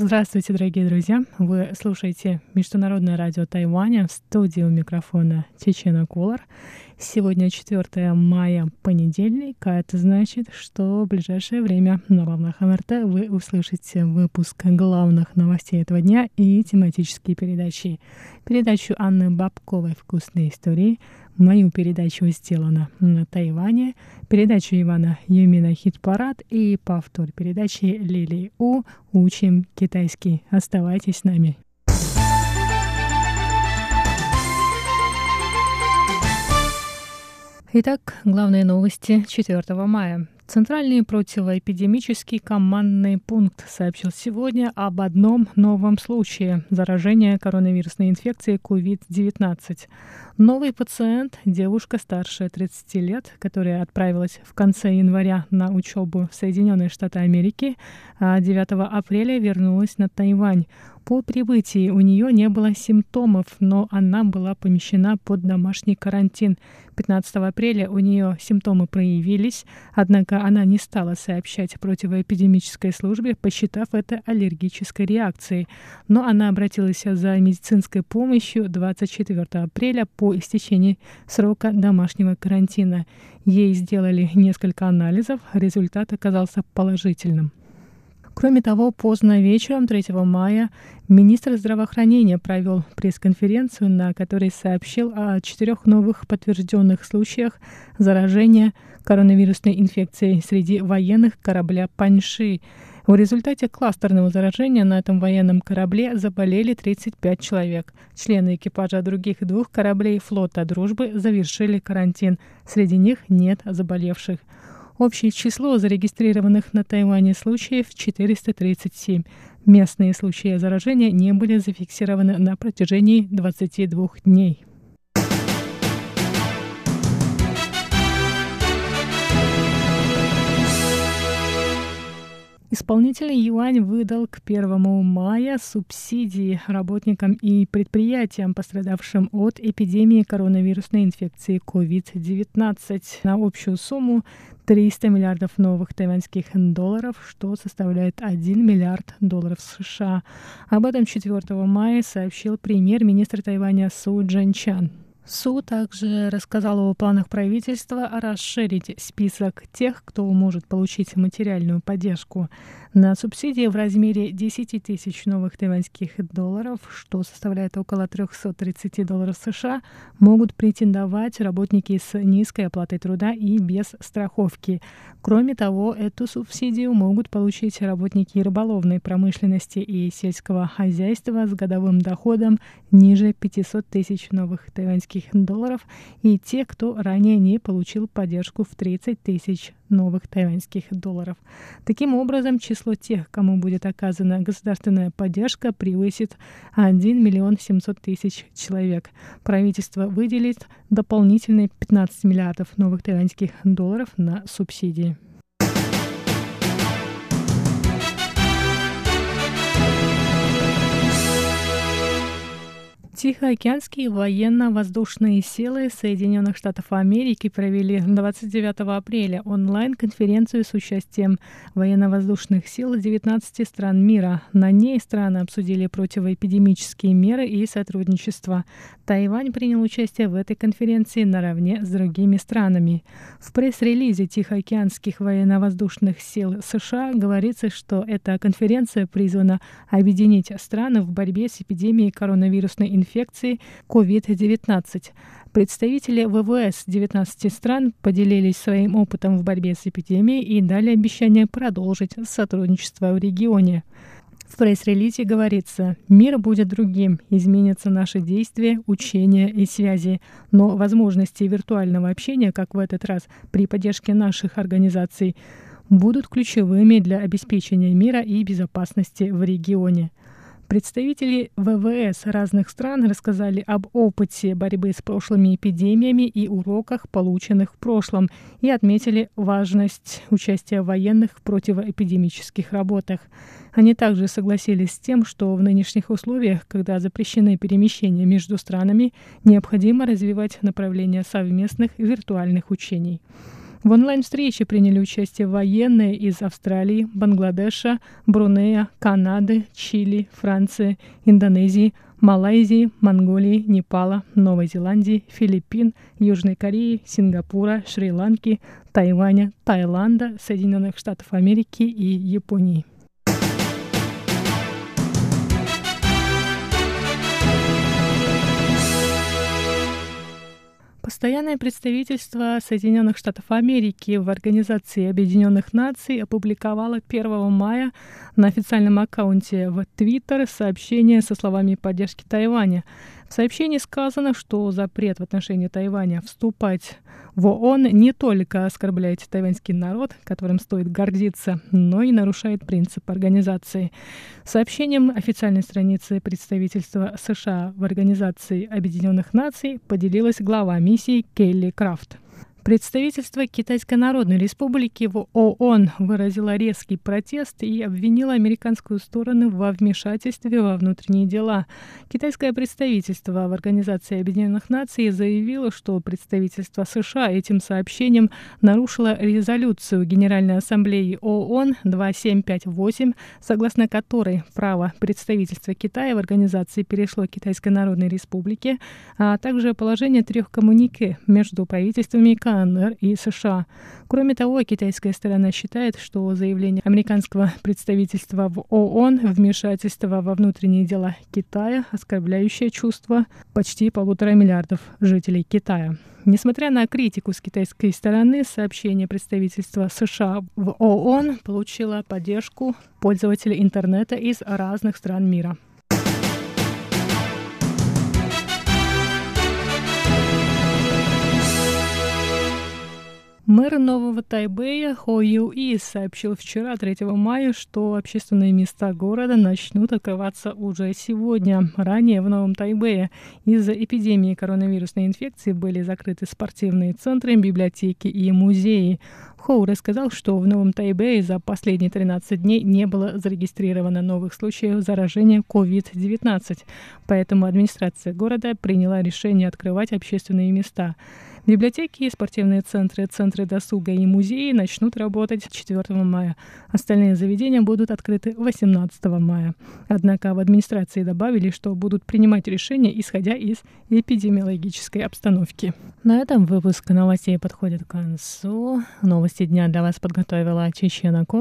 Здравствуйте, дорогие друзья! Вы слушаете Международное радио Тайваня в студии у микрофона Чечена Кулар. Сегодня 4 мая, понедельник, а это значит, что в ближайшее время на волнах МРТ вы услышите выпуск главных новостей этого дня и тематические передачи. Передачу Анны Бабковой «Вкусные истории», мою передачу «Сделано на Тайване», передачу Ивана Юмина «Хит-парад» и повтор передачи Лили У «Учим китайский». Оставайтесь с нами. Итак, главные новости 4 мая. Центральный противоэпидемический командный пункт сообщил сегодня об одном новом случае заражения коронавирусной инфекцией COVID-19. Новый пациент, девушка старше 30 лет, которая отправилась в конце января на учебу в Соединенные Штаты Америки, а 9 апреля вернулась на Тайвань. По прибытии у нее не было симптомов, но она была помещена под домашний карантин. 15 апреля у нее симптомы проявились, однако она не стала сообщать противоэпидемической службе, посчитав это аллергической реакцией. Но она обратилась за медицинской помощью 24 апреля по истечении срока домашнего карантина. Ей сделали несколько анализов, результат оказался положительным. Кроме того, поздно вечером 3 мая министр здравоохранения провел пресс-конференцию, на которой сообщил о четырех новых подтвержденных случаях заражения коронавирусной инфекцией среди военных корабля «Паньши». В результате кластерного заражения на этом военном корабле заболели 35 человек. Члены экипажа других двух кораблей флота «Дружбы» завершили карантин. Среди них нет заболевших. Общее число зарегистрированных на Тайване случаев 437. Местные случаи заражения не были зафиксированы на протяжении 22 дней. Исполнительный юань выдал к 1 мая субсидии работникам и предприятиям, пострадавшим от эпидемии коронавирусной инфекции COVID-19 на общую сумму 300 миллиардов новых тайваньских долларов, что составляет 1 миллиард долларов США. Об этом 4 мая сообщил премьер-министр Тайваня Су Джанчан. Су также рассказал о планах правительства расширить список тех, кто может получить материальную поддержку на субсидии в размере 10 тысяч новых тайваньских долларов, что составляет около 330 долларов США, могут претендовать работники с низкой оплатой труда и без страховки. Кроме того, эту субсидию могут получить работники рыболовной промышленности и сельского хозяйства с годовым доходом ниже 500 тысяч новых тайваньских долларов и те, кто ранее не получил поддержку в 30 тысяч новых тайваньских долларов. Таким образом, число тех, кому будет оказана государственная поддержка, превысит 1 миллион 700 тысяч человек. Правительство выделит дополнительные 15 миллиардов новых тайваньских долларов на субсидии. Тихоокеанские военно-воздушные силы Соединенных Штатов Америки провели 29 апреля онлайн-конференцию с участием военно-воздушных сил 19 стран мира. На ней страны обсудили противоэпидемические меры и сотрудничество. Тайвань принял участие в этой конференции наравне с другими странами. В пресс-релизе Тихоокеанских военно-воздушных сил США говорится, что эта конференция призвана объединить страны в борьбе с эпидемией коронавирусной инфекции инфекции COVID-19. Представители ВВС 19 стран поделились своим опытом в борьбе с эпидемией и дали обещание продолжить сотрудничество в регионе. В пресс-релизе говорится, мир будет другим, изменятся наши действия, учения и связи, но возможности виртуального общения, как в этот раз при поддержке наших организаций, будут ключевыми для обеспечения мира и безопасности в регионе. Представители ВВС разных стран рассказали об опыте борьбы с прошлыми эпидемиями и уроках, полученных в прошлом, и отметили важность участия военных в противоэпидемических работах. Они также согласились с тем, что в нынешних условиях, когда запрещены перемещения между странами, необходимо развивать направление совместных виртуальных учений. В онлайн-встрече приняли участие военные из Австралии, Бангладеша, Брунея, Канады, Чили, Франции, Индонезии, Малайзии, Монголии, Непала, Новой Зеландии, Филиппин, Южной Кореи, Сингапура, Шри-Ланки, Тайваня, Таиланда, Соединенных Штатов Америки и Японии. Постоянное представительство Соединенных Штатов Америки в Организации Объединенных Наций опубликовало 1 мая на официальном аккаунте в Твиттер сообщение со словами поддержки Тайваня. В сообщении сказано, что запрет в отношении Тайваня вступать в ООН не только оскорбляет тайваньский народ, которым стоит гордиться, но и нарушает принцип организации. Сообщением официальной страницы представительства США в Организации Объединенных Наций поделилась глава миссии Келли Крафт. Представительство Китайской Народной Республики в ООН выразило резкий протест и обвинило американскую сторону во вмешательстве во внутренние дела. Китайское представительство в Организации Объединенных Наций заявило, что представительство США этим сообщением нарушило резолюцию Генеральной Ассамблеи ООН 2758, согласно которой право представительства Китая в организации перешло Китайской Народной Республике, а также положение трех коммунике между правительствами КНР КНР и США. Кроме того, китайская сторона считает, что заявление американского представительства в ООН вмешательство во внутренние дела Китая, оскорбляющее чувства почти полутора миллиардов жителей Китая. Несмотря на критику с китайской стороны, сообщение представительства США в ООН получило поддержку пользователей интернета из разных стран мира. Мэр Нового Тайбэя Хо Ю И сообщил вчера, 3 мая, что общественные места города начнут открываться уже сегодня. Ранее в Новом Тайбэе из-за эпидемии коронавирусной инфекции были закрыты спортивные центры, библиотеки и музеи. Хоу рассказал, что в Новом Тайбэе за последние 13 дней не было зарегистрировано новых случаев заражения COVID-19, поэтому администрация города приняла решение открывать общественные места. Библиотеки, спортивные центры, центры досуга и музеи начнут работать 4 мая. Остальные заведения будут открыты 18 мая. Однако в администрации добавили, что будут принимать решения, исходя из эпидемиологической обстановки. На этом выпуск новостей подходит к концу. Новости дня для вас подготовила Чечена Кол.